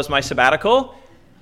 was my sabbatical.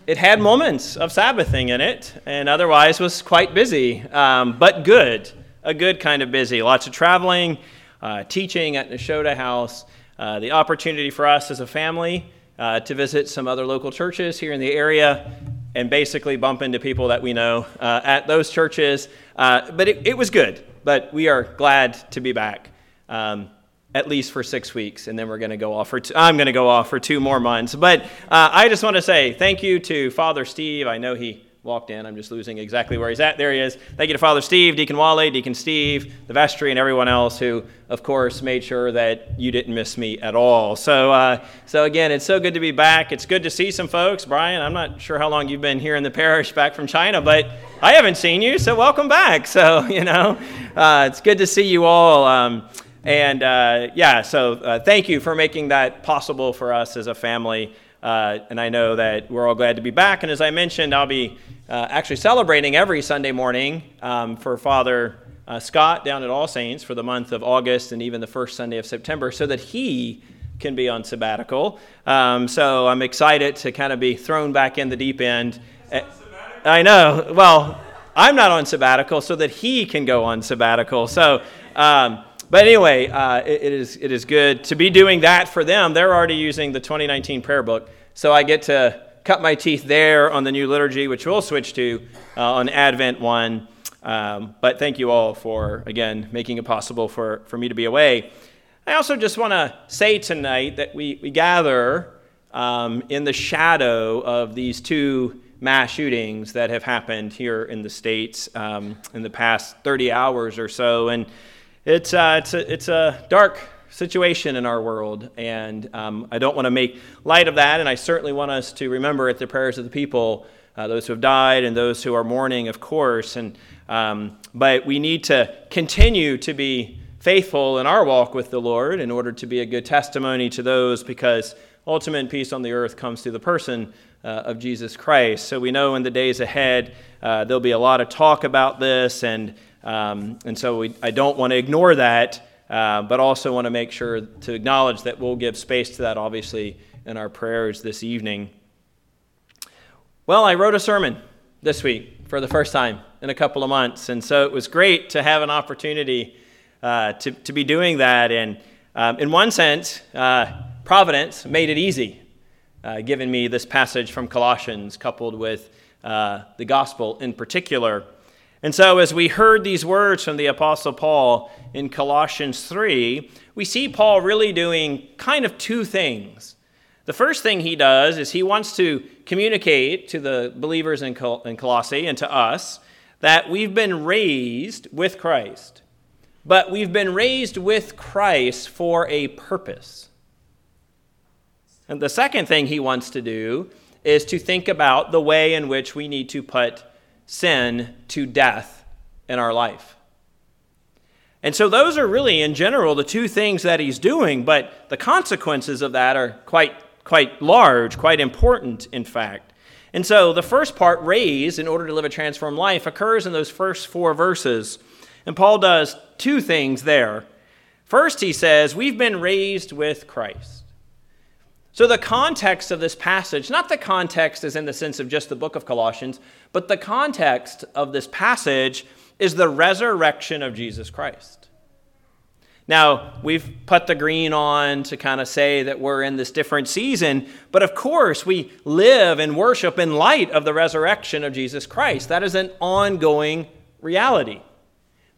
It had moments of Sabbathing in it, and otherwise was quite busy, um, but good. A good kind of busy. Lots of traveling, uh, teaching at Nashotah House, uh, the opportunity for us as a family uh, to visit some other local churches here in the area and basically bump into people that we know uh, at those churches. Uh, but it, it, was good, but we are glad to be back. Um, at least for six weeks, and then we're going to go off for. Two, I'm going to go off for two more months. But uh, I just want to say thank you to Father Steve. I know he walked in. I'm just losing exactly where he's at. There he is. Thank you to Father Steve, Deacon Wally, Deacon Steve, the vestry, and everyone else who, of course, made sure that you didn't miss me at all. So, uh, so again, it's so good to be back. It's good to see some folks. Brian, I'm not sure how long you've been here in the parish, back from China, but I haven't seen you, so welcome back. So, you know, uh, it's good to see you all. Um, and uh, yeah, so uh, thank you for making that possible for us as a family. Uh, and I know that we're all glad to be back. And as I mentioned, I'll be uh, actually celebrating every Sunday morning um, for Father uh, Scott down at All Saints for the month of August and even the first Sunday of September so that he can be on sabbatical. Um, so I'm excited to kind of be thrown back in the deep end. I know. Well, I'm not on sabbatical so that he can go on sabbatical. So, um, but anyway, uh, it, it, is, it is good to be doing that for them. They're already using the 2019 prayer book. So I get to cut my teeth there on the new liturgy, which we'll switch to uh, on Advent 1. Um, but thank you all for, again, making it possible for, for me to be away. I also just want to say tonight that we, we gather um, in the shadow of these two mass shootings that have happened here in the States um, in the past 30 hours or so. And it's, uh, it's, a, it's a dark situation in our world, and um, I don't want to make light of that, and I certainly want us to remember at the prayers of the people, uh, those who have died and those who are mourning, of course. And, um, but we need to continue to be faithful in our walk with the Lord in order to be a good testimony to those because ultimate peace on the earth comes through the person uh, of Jesus Christ. So we know in the days ahead uh, there'll be a lot of talk about this and um, and so we, I don't want to ignore that, uh, but also want to make sure to acknowledge that we'll give space to that, obviously, in our prayers this evening. Well, I wrote a sermon this week for the first time in a couple of months, and so it was great to have an opportunity uh, to, to be doing that. And um, in one sense, uh, Providence made it easy, uh, giving me this passage from Colossians coupled with uh, the gospel in particular. And so, as we heard these words from the Apostle Paul in Colossians 3, we see Paul really doing kind of two things. The first thing he does is he wants to communicate to the believers in, Col- in Colossae and to us that we've been raised with Christ, but we've been raised with Christ for a purpose. And the second thing he wants to do is to think about the way in which we need to put sin to death in our life. And so, those are really, in general, the two things that he's doing, but the consequences of that are quite, quite large, quite important, in fact. And so, the first part, raised in order to live a transformed life, occurs in those first four verses. And Paul does two things there. First, he says, We've been raised with Christ. So, the context of this passage, not the context as in the sense of just the book of Colossians, but the context of this passage is the resurrection of Jesus Christ. Now, we've put the green on to kind of say that we're in this different season, but of course, we live and worship in light of the resurrection of Jesus Christ. That is an ongoing reality.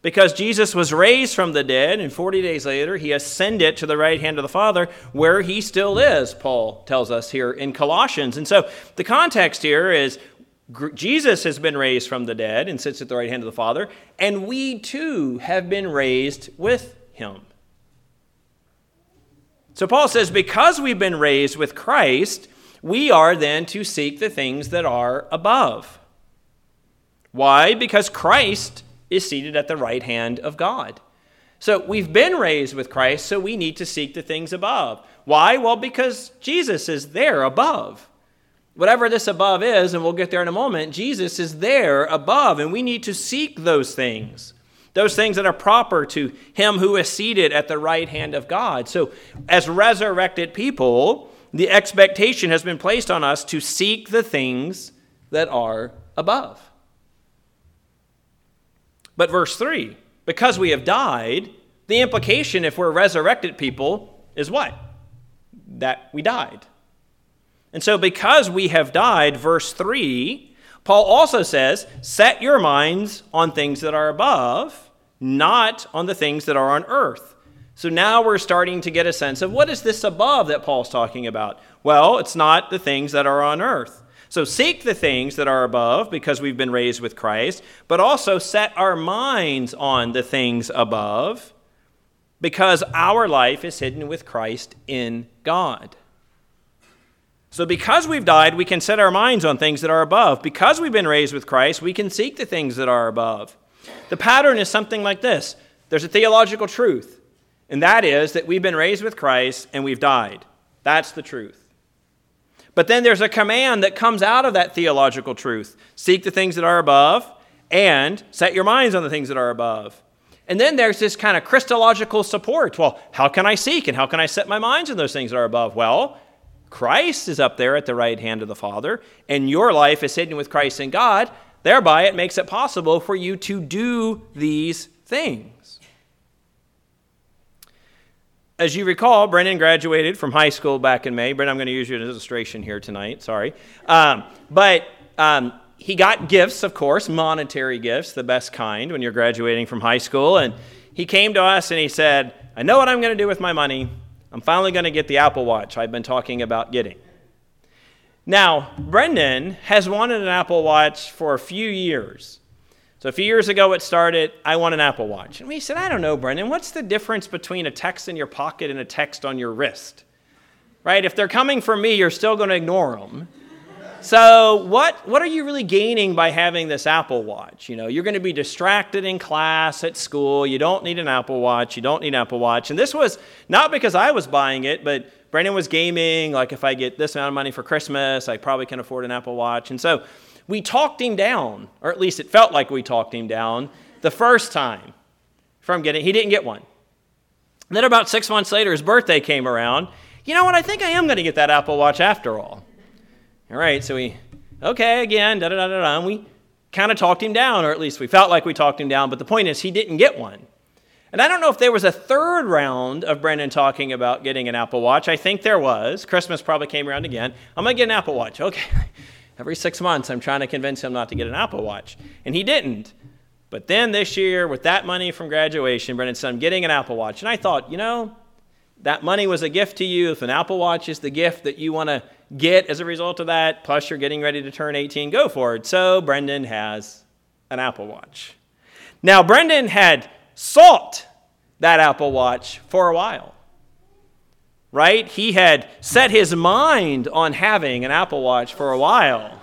Because Jesus was raised from the dead, and 40 days later, he ascended to the right hand of the Father, where he still is, Paul tells us here in Colossians. And so the context here is Jesus has been raised from the dead and sits at the right hand of the Father, and we too have been raised with him. So Paul says, because we've been raised with Christ, we are then to seek the things that are above. Why? Because Christ is seated at the right hand of God. So we've been raised with Christ, so we need to seek the things above. Why? Well, because Jesus is there above. Whatever this above is, and we'll get there in a moment, Jesus is there above, and we need to seek those things. Those things that are proper to him who is seated at the right hand of God. So, as resurrected people, the expectation has been placed on us to seek the things that are above. But verse 3 because we have died, the implication, if we're resurrected people, is what? That we died. And so, because we have died, verse 3, Paul also says, Set your minds on things that are above, not on the things that are on earth. So now we're starting to get a sense of what is this above that Paul's talking about? Well, it's not the things that are on earth. So seek the things that are above because we've been raised with Christ, but also set our minds on the things above because our life is hidden with Christ in God. So, because we've died, we can set our minds on things that are above. Because we've been raised with Christ, we can seek the things that are above. The pattern is something like this there's a theological truth and that is that we've been raised with Christ and we've died. That's the truth. But then there's a command that comes out of that theological truth seek the things that are above and set your minds on the things that are above. And then there's this kind of Christological support. Well, how can I seek and how can I set my minds on those things that are above? Well, Christ is up there at the right hand of the Father, and your life is hidden with Christ in God. Thereby, it makes it possible for you to do these things. As you recall, Brennan graduated from high school back in May. Brennan, I'm going to use you as an illustration here tonight. Sorry. Um, but um, he got gifts, of course, monetary gifts, the best kind when you're graduating from high school. And he came to us and he said, I know what I'm going to do with my money. I'm finally going to get the Apple Watch I've been talking about getting. Now, Brendan has wanted an Apple Watch for a few years. So a few years ago, it started, I want an Apple Watch. And we said, I don't know, Brendan, what's the difference between a text in your pocket and a text on your wrist? Right? If they're coming from me, you're still going to ignore them. So what, what are you really gaining by having this Apple Watch? You know, you're going to be distracted in class, at school. You don't need an Apple Watch. You don't need an Apple Watch. And this was not because I was buying it, but Brendan was gaming. Like, if I get this amount of money for Christmas, I probably can afford an Apple Watch. And so we talked him down, or at least it felt like we talked him down the first time from getting, he didn't get one. And then about six months later, his birthday came around. You know what? I think I am going to get that Apple Watch after all. All right, so we, okay, again, da da da da da. We kind of talked him down, or at least we felt like we talked him down, but the point is, he didn't get one. And I don't know if there was a third round of Brendan talking about getting an Apple Watch. I think there was. Christmas probably came around again. I'm going to get an Apple Watch. Okay. Every six months, I'm trying to convince him not to get an Apple Watch. And he didn't. But then this year, with that money from graduation, Brendan said, I'm getting an Apple Watch. And I thought, you know, that money was a gift to you. If an Apple Watch is the gift that you want to get as a result of that, plus you're getting ready to turn 18, go for it. So Brendan has an Apple Watch. Now, Brendan had sought that Apple Watch for a while right? He had set his mind on having an Apple Watch for a while.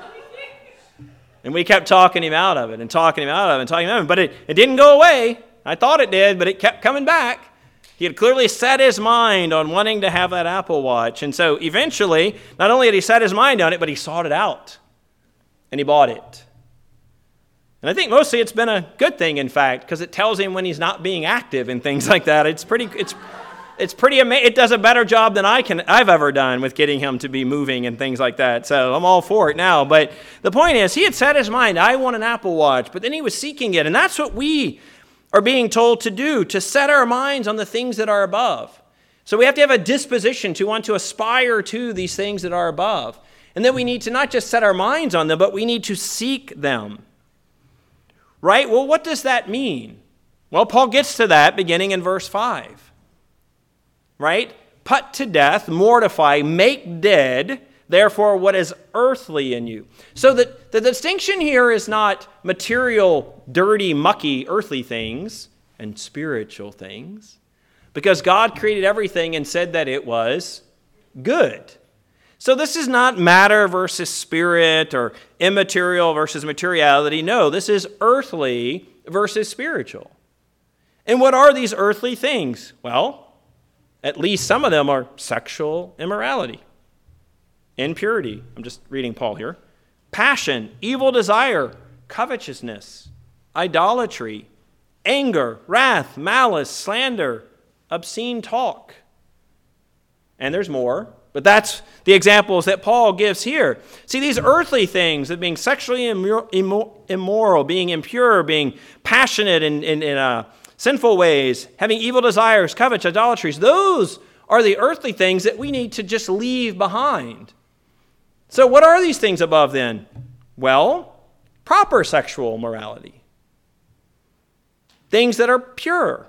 And we kept talking him out of it and talking him out of it and talking him out of it. But it, it didn't go away. I thought it did, but it kept coming back. He had clearly set his mind on wanting to have that Apple Watch. And so eventually, not only had he set his mind on it, but he sought it out. And he bought it. And I think mostly it's been a good thing, in fact, because it tells him when he's not being active and things like that. It's pretty, it's, it's pretty amazing. It does a better job than I can, I've ever done with getting him to be moving and things like that. So I'm all for it now. But the point is, he had set his mind, I want an Apple Watch, but then he was seeking it. And that's what we are being told to do, to set our minds on the things that are above. So we have to have a disposition to want to aspire to these things that are above. And then we need to not just set our minds on them, but we need to seek them. Right? Well, what does that mean? Well, Paul gets to that beginning in verse 5 right? Put to death, mortify, make dead, therefore, what is earthly in you. So that the distinction here is not material, dirty, mucky, earthly things and spiritual things, because God created everything and said that it was good. So this is not matter versus spirit or immaterial versus materiality. No, this is earthly versus spiritual. And what are these earthly things? Well, at least some of them are sexual immorality, impurity. I'm just reading Paul here. Passion, evil desire, covetousness, idolatry, anger, wrath, malice, slander, obscene talk. And there's more But that's the examples that Paul gives here. See, these earthly things of being sexually immoral, being impure, being passionate in, in, in uh, sinful ways, having evil desires, covetous, idolatries, those are the earthly things that we need to just leave behind. So, what are these things above then? Well, proper sexual morality, things that are pure,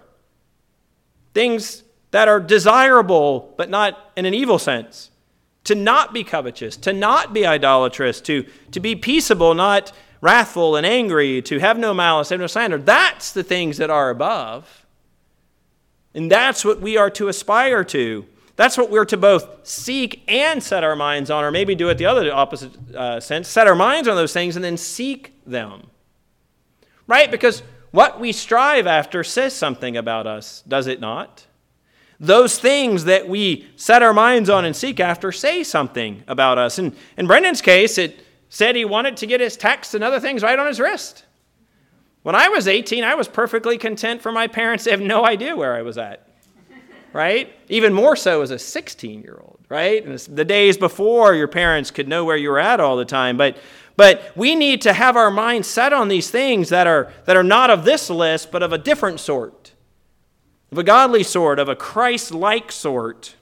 things that are desirable, but not in an evil sense. To not be covetous, to not be idolatrous, to, to be peaceable, not wrathful and angry, to have no malice, have no slander. That's the things that are above. And that's what we are to aspire to. That's what we're to both seek and set our minds on, or maybe do it the other opposite uh, sense set our minds on those things and then seek them. Right? Because what we strive after says something about us, does it not? Those things that we set our minds on and seek after say something about us. And in Brendan's case, it said he wanted to get his text and other things right on his wrist. When I was 18, I was perfectly content for my parents to have no idea where I was at. Right? Even more so as a 16 year old, right? And the days before your parents could know where you were at all the time. But, but we need to have our minds set on these things that are, that are not of this list, but of a different sort, of a godly sort, of a Christ like sort.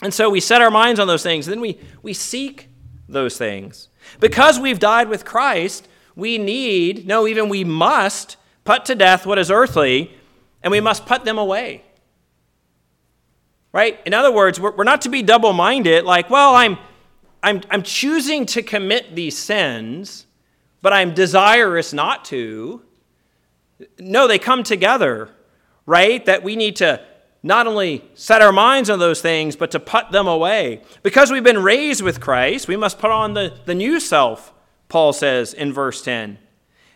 And so we set our minds on those things, then we, we seek those things. Because we've died with Christ, we need, no, even we must put to death what is earthly, and we must put them away. Right? In other words, we're, we're not to be double minded, like, well, I'm, I'm, I'm choosing to commit these sins, but I'm desirous not to. No, they come together, right? That we need to not only set our minds on those things, but to put them away. Because we've been raised with Christ, we must put on the, the new self, Paul says in verse 10.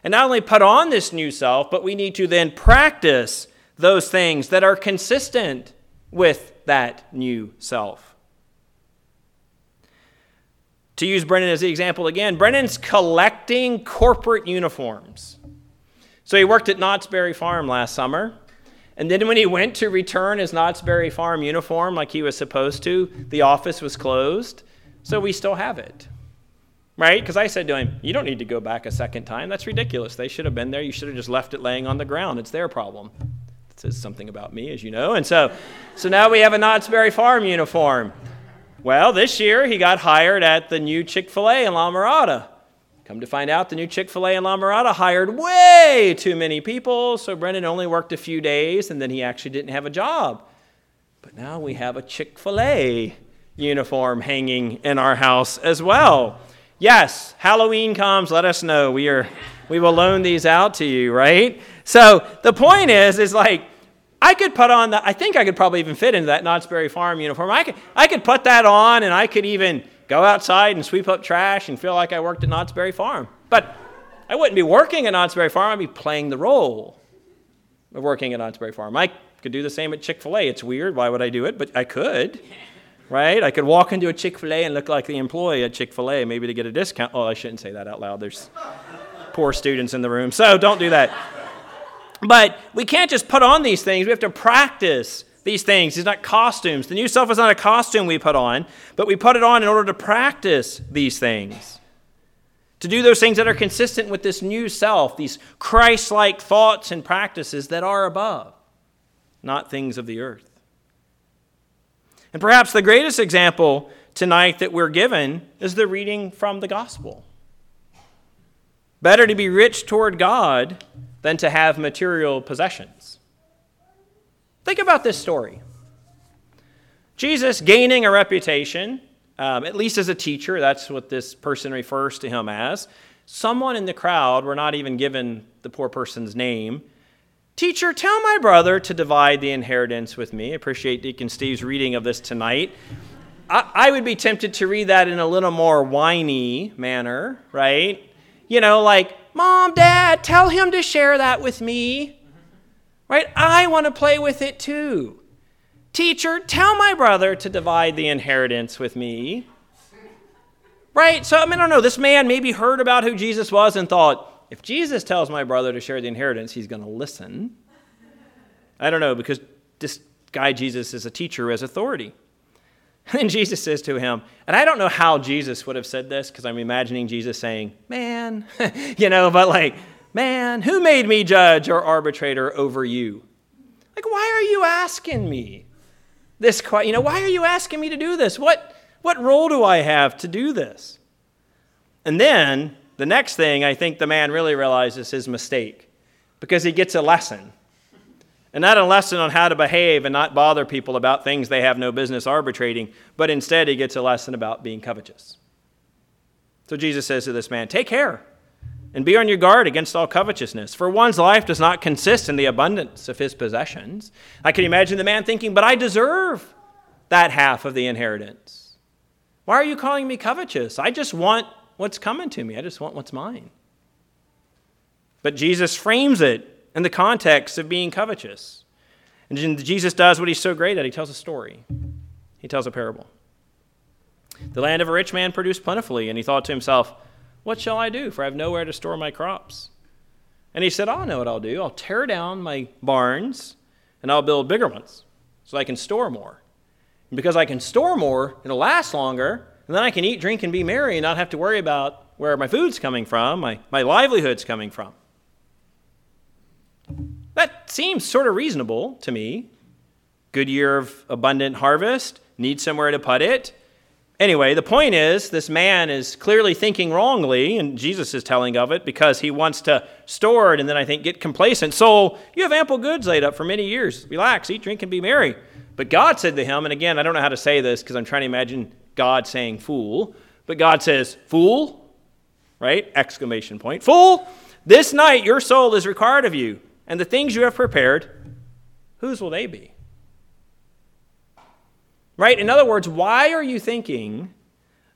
And not only put on this new self, but we need to then practice those things that are consistent with that new self. To use Brennan as the example again, Brennan's collecting corporate uniforms. So he worked at Knott's Berry Farm last summer. And then when he went to return his Knott's Berry Farm uniform like he was supposed to, the office was closed. So we still have it. Right? Because I said to him, You don't need to go back a second time. That's ridiculous. They should have been there. You should have just left it laying on the ground. It's their problem. It says something about me, as you know. And so, so now we have a Knott's Berry Farm uniform. Well, this year he got hired at the new Chick fil A in La Mirada. Come to find out, the new Chick fil A in La Mirada hired way too many people, so Brendan only worked a few days and then he actually didn't have a job. But now we have a Chick fil A uniform hanging in our house as well. Yes, Halloween comes, let us know. We, are, we will loan these out to you, right? So the point is, is like, I could put on that, I think I could probably even fit into that Knott's Berry Farm uniform. I could, I could put that on and I could even go outside and sweep up trash and feel like I worked at Knott's Berry Farm. But I wouldn't be working at Knott's Berry Farm, I'd be playing the role of working at Knott's Berry Farm. I could do the same at Chick fil A. It's weird. Why would I do it? But I could. Right? I could walk into a Chick fil A and look like the employee at Chick fil A, maybe to get a discount. Oh, I shouldn't say that out loud. There's poor students in the room. So don't do that. But we can't just put on these things. We have to practice these things. It's not costumes. The new self is not a costume we put on, but we put it on in order to practice these things. To do those things that are consistent with this new self, these Christ like thoughts and practices that are above, not things of the earth. And perhaps the greatest example tonight that we're given is the reading from the gospel. Better to be rich toward God than to have material possessions. Think about this story Jesus gaining a reputation, um, at least as a teacher, that's what this person refers to him as. Someone in the crowd, we're not even given the poor person's name. Teacher, tell my brother to divide the inheritance with me. I appreciate Deacon Steve's reading of this tonight. I, I would be tempted to read that in a little more whiny manner, right? You know, like, Mom, Dad, tell him to share that with me. Right? I want to play with it too. Teacher, tell my brother to divide the inheritance with me. Right? So, I mean, I don't know. This man maybe heard about who Jesus was and thought, if Jesus tells my brother to share the inheritance, he's going to listen. I don't know, because this guy, Jesus, is a teacher, as authority. And Jesus says to him, and I don't know how Jesus would have said this because I'm imagining Jesus saying, Man, you know, but like, man, who made me judge or arbitrator over you? Like, why are you asking me this? question? You know, why are you asking me to do this? What, what role do I have to do this? And then the next thing I think the man really realizes his mistake because he gets a lesson. And not a lesson on how to behave and not bother people about things they have no business arbitrating, but instead he gets a lesson about being covetous. So Jesus says to this man, Take care and be on your guard against all covetousness, for one's life does not consist in the abundance of his possessions. I can imagine the man thinking, But I deserve that half of the inheritance. Why are you calling me covetous? I just want what's coming to me, I just want what's mine. But Jesus frames it in the context of being covetous. And Jesus does what he's so great at he tells a story, he tells a parable. The land of a rich man produced plentifully, and he thought to himself, What shall I do? For I have nowhere to store my crops. And he said, I know what I'll do. I'll tear down my barns, and I'll build bigger ones so I can store more. And because I can store more, it'll last longer, and then I can eat, drink, and be merry and not have to worry about where my food's coming from, my, my livelihood's coming from. That seems sort of reasonable to me. Good year of abundant harvest, need somewhere to put it. Anyway, the point is, this man is clearly thinking wrongly, and Jesus is telling of it because he wants to store it and then I think get complacent. So you have ample goods laid up for many years. Relax, eat, drink, and be merry. But God said to him, and again, I don't know how to say this because I'm trying to imagine God saying fool, but God says, Fool, right? Exclamation point. Fool, this night your soul is required of you and the things you have prepared, whose will they be? Right? In other words, why are you thinking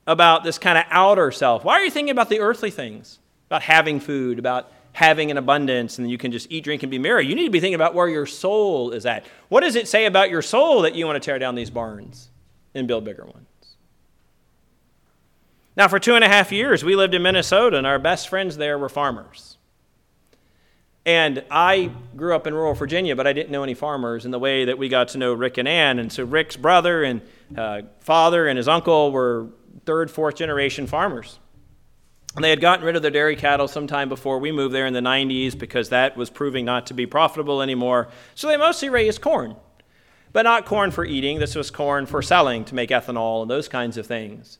about this kind of outer self? Why are you thinking about the earthly things? About having food, about having an abundance, and you can just eat, drink, and be merry. You need to be thinking about where your soul is at. What does it say about your soul that you want to tear down these barns and build bigger ones? Now, for two and a half years, we lived in Minnesota, and our best friends there were farmers. And I grew up in rural Virginia, but I didn't know any farmers in the way that we got to know Rick and Ann. And so Rick's brother and uh, father and his uncle were third, fourth generation farmers. And they had gotten rid of their dairy cattle sometime before we moved there in the 90s because that was proving not to be profitable anymore. So they mostly raised corn, but not corn for eating. This was corn for selling to make ethanol and those kinds of things.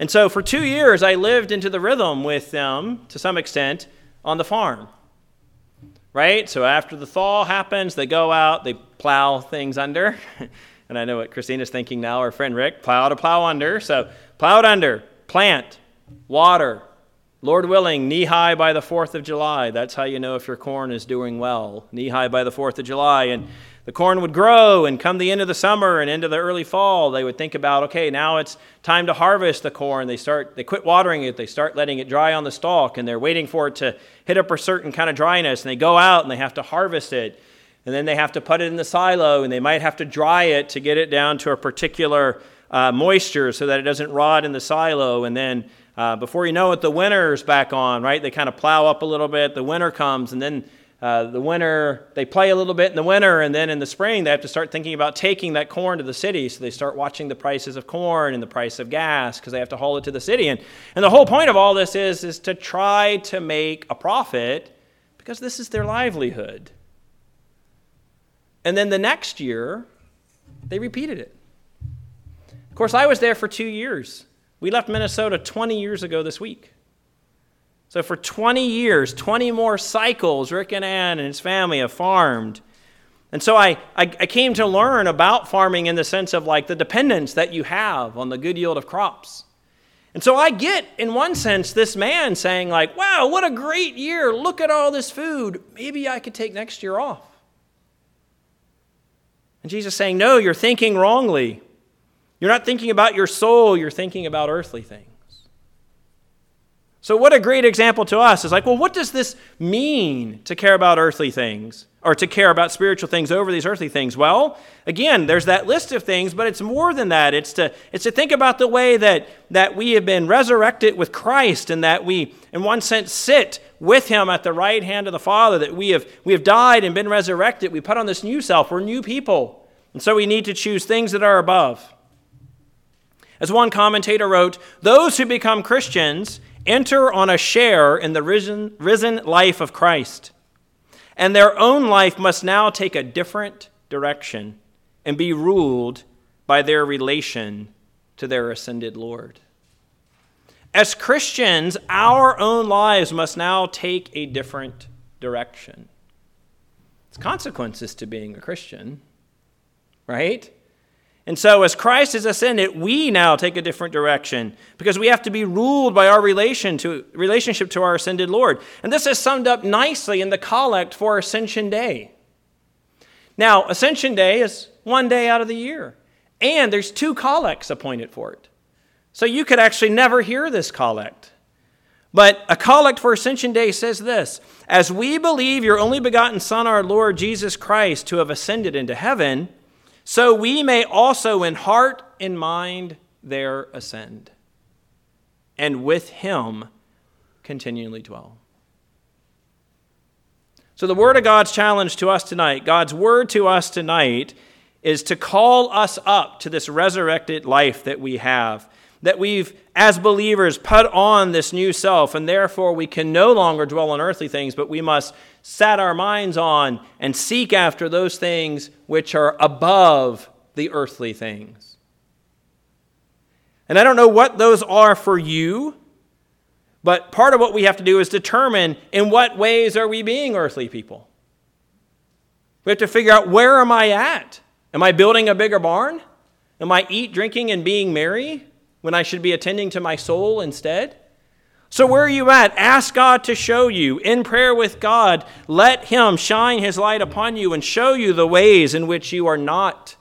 And so for two years, I lived into the rhythm with them to some extent on the farm right? So after the thaw happens, they go out, they plow things under. and I know what Christina's thinking now, our friend Rick, plow to plow under. So plow it under, plant, water. Lord willing, knee high by the 4th of July. That's how you know if your corn is doing well. Knee high by the 4th of July. And the corn would grow and come the end of the summer and into the early fall they would think about okay now it's time to harvest the corn. They start they quit watering it. They start letting it dry on the stalk and they're waiting for it to hit up a certain kind of dryness and they go out and they have to harvest it. And then they have to put it in the silo and they might have to dry it to get it down to a particular uh, moisture so that it doesn't rot in the silo. And then uh, before you know it the winter's back on right? They kind of plow up a little bit. The winter comes and then uh, the winter, they play a little bit in the winter, and then in the spring, they have to start thinking about taking that corn to the city. So they start watching the prices of corn and the price of gas because they have to haul it to the city. And, and the whole point of all this is, is to try to make a profit because this is their livelihood. And then the next year, they repeated it. Of course, I was there for two years. We left Minnesota 20 years ago this week. So for 20 years, 20 more cycles, Rick and Ann and his family have farmed. And so I, I, I, came to learn about farming in the sense of like the dependence that you have on the good yield of crops. And so I get, in one sense, this man saying, like, wow, what a great year. Look at all this food. Maybe I could take next year off. And Jesus saying, no, you're thinking wrongly. You're not thinking about your soul, you're thinking about earthly things. So, what a great example to us is like, well, what does this mean to care about earthly things or to care about spiritual things over these earthly things? Well, again, there's that list of things, but it's more than that. It's to, it's to think about the way that, that we have been resurrected with Christ and that we, in one sense, sit with Him at the right hand of the Father, that we have, we have died and been resurrected. We put on this new self. We're new people. And so we need to choose things that are above. As one commentator wrote, those who become Christians enter on a share in the risen, risen life of Christ, and their own life must now take a different direction and be ruled by their relation to their ascended Lord. As Christians, our own lives must now take a different direction. It's consequences to being a Christian, right? And so, as Christ is ascended, we now take a different direction because we have to be ruled by our relation to, relationship to our ascended Lord. And this is summed up nicely in the collect for Ascension Day. Now, Ascension Day is one day out of the year. And there's two collects appointed for it. So you could actually never hear this collect. But a collect for Ascension Day says this As we believe your only begotten Son, our Lord Jesus Christ, to have ascended into heaven, so we may also in heart and mind there ascend, and with him continually dwell. So, the Word of God's challenge to us tonight, God's Word to us tonight, is to call us up to this resurrected life that we have. That we've, as believers, put on this new self, and therefore we can no longer dwell on earthly things, but we must set our minds on and seek after those things which are above the earthly things. And I don't know what those are for you, but part of what we have to do is determine in what ways are we being earthly people. We have to figure out where am I at? Am I building a bigger barn? Am I eat, drinking, and being merry when I should be attending to my soul instead? So, where are you at? Ask God to show you. In prayer with God, let Him shine His light upon you and show you the ways in which you are not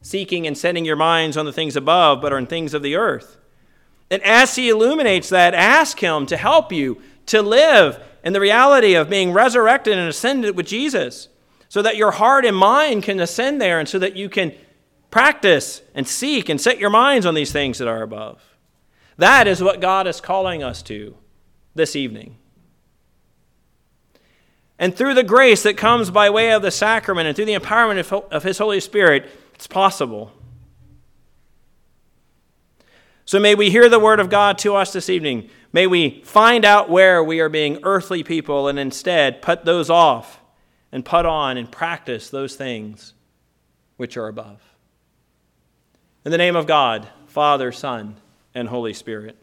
seeking and setting your minds on the things above, but on things of the earth. And as He illuminates that, ask Him to help you to live in the reality of being resurrected and ascended with Jesus so that your heart and mind can ascend there and so that you can practice and seek and set your minds on these things that are above. That is what God is calling us to this evening. And through the grace that comes by way of the sacrament and through the empowerment of His Holy Spirit, it's possible. So may we hear the word of God to us this evening. May we find out where we are being earthly people and instead put those off and put on and practice those things which are above. In the name of God, Father, Son, and Holy Spirit.